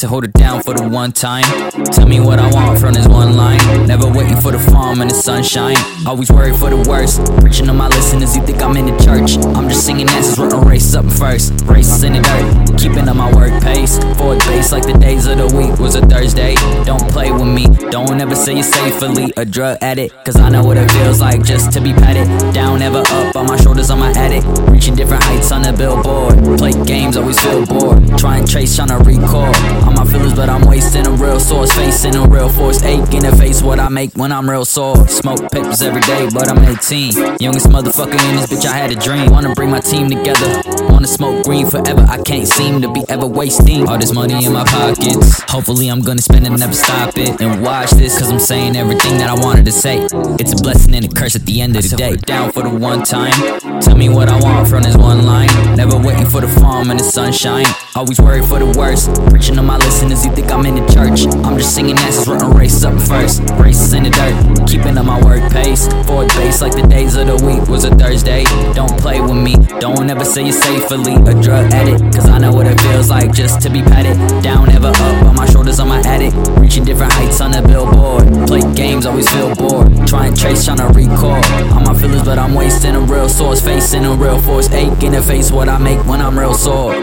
to hold it down for the one time. Tell me what I want from this one line. Never waiting for the farm and the sunshine. Always worried for the worst. Preaching to my listeners, you think I'm in the church. I'm just singing answers, written race up first. Races in the dirt, keeping up my work pace. Forward base like the days of the week was a Thursday. Don't play with me, don't ever say you're safely a drug addict. Cause I know what it feels like just to be patted. Down, never up, my shoulders, on my attic. Reaching different heights on the billboard. Play games, always feel bored. Try and trace, trying to recall. All my feelings, but I'm wasting a real source. Facing a real force, ache in the face what I make when I'm real sore. Smoke papers every day, but I'm 18. Youngest motherfucker in this bitch, I had a dream. Wanna bring my team together. Wanna smoke green forever, I can't seem to be ever wasting. All this money in my pockets. Hopefully, I'm gonna spend it, never stop it. And watch this, cause I'm saying everything that I wanted to say. It's a blessing and a curse at the end of the day. Down for the one time. Tell me what I want from this one line. Never waiting for the farm and the sunshine. Always worried for the worst. Preaching to my listeners, you think I'm in the church. I'm just singing asses, written race up first. Races in the dirt, keeping up my work pace. Forward base like the days of the week was a Thursday. Don't play with me, don't ever say you're safely a drug addict. Cause I know what it feels like just to be patted. Down, ever up, on my shoulders, on my attic. Reaching different heights on the billboard. Play games, always feel bored. Try and trace, trying to recall. All my feelings, source. Facing a real force, aching to face what I make when I'm real sore.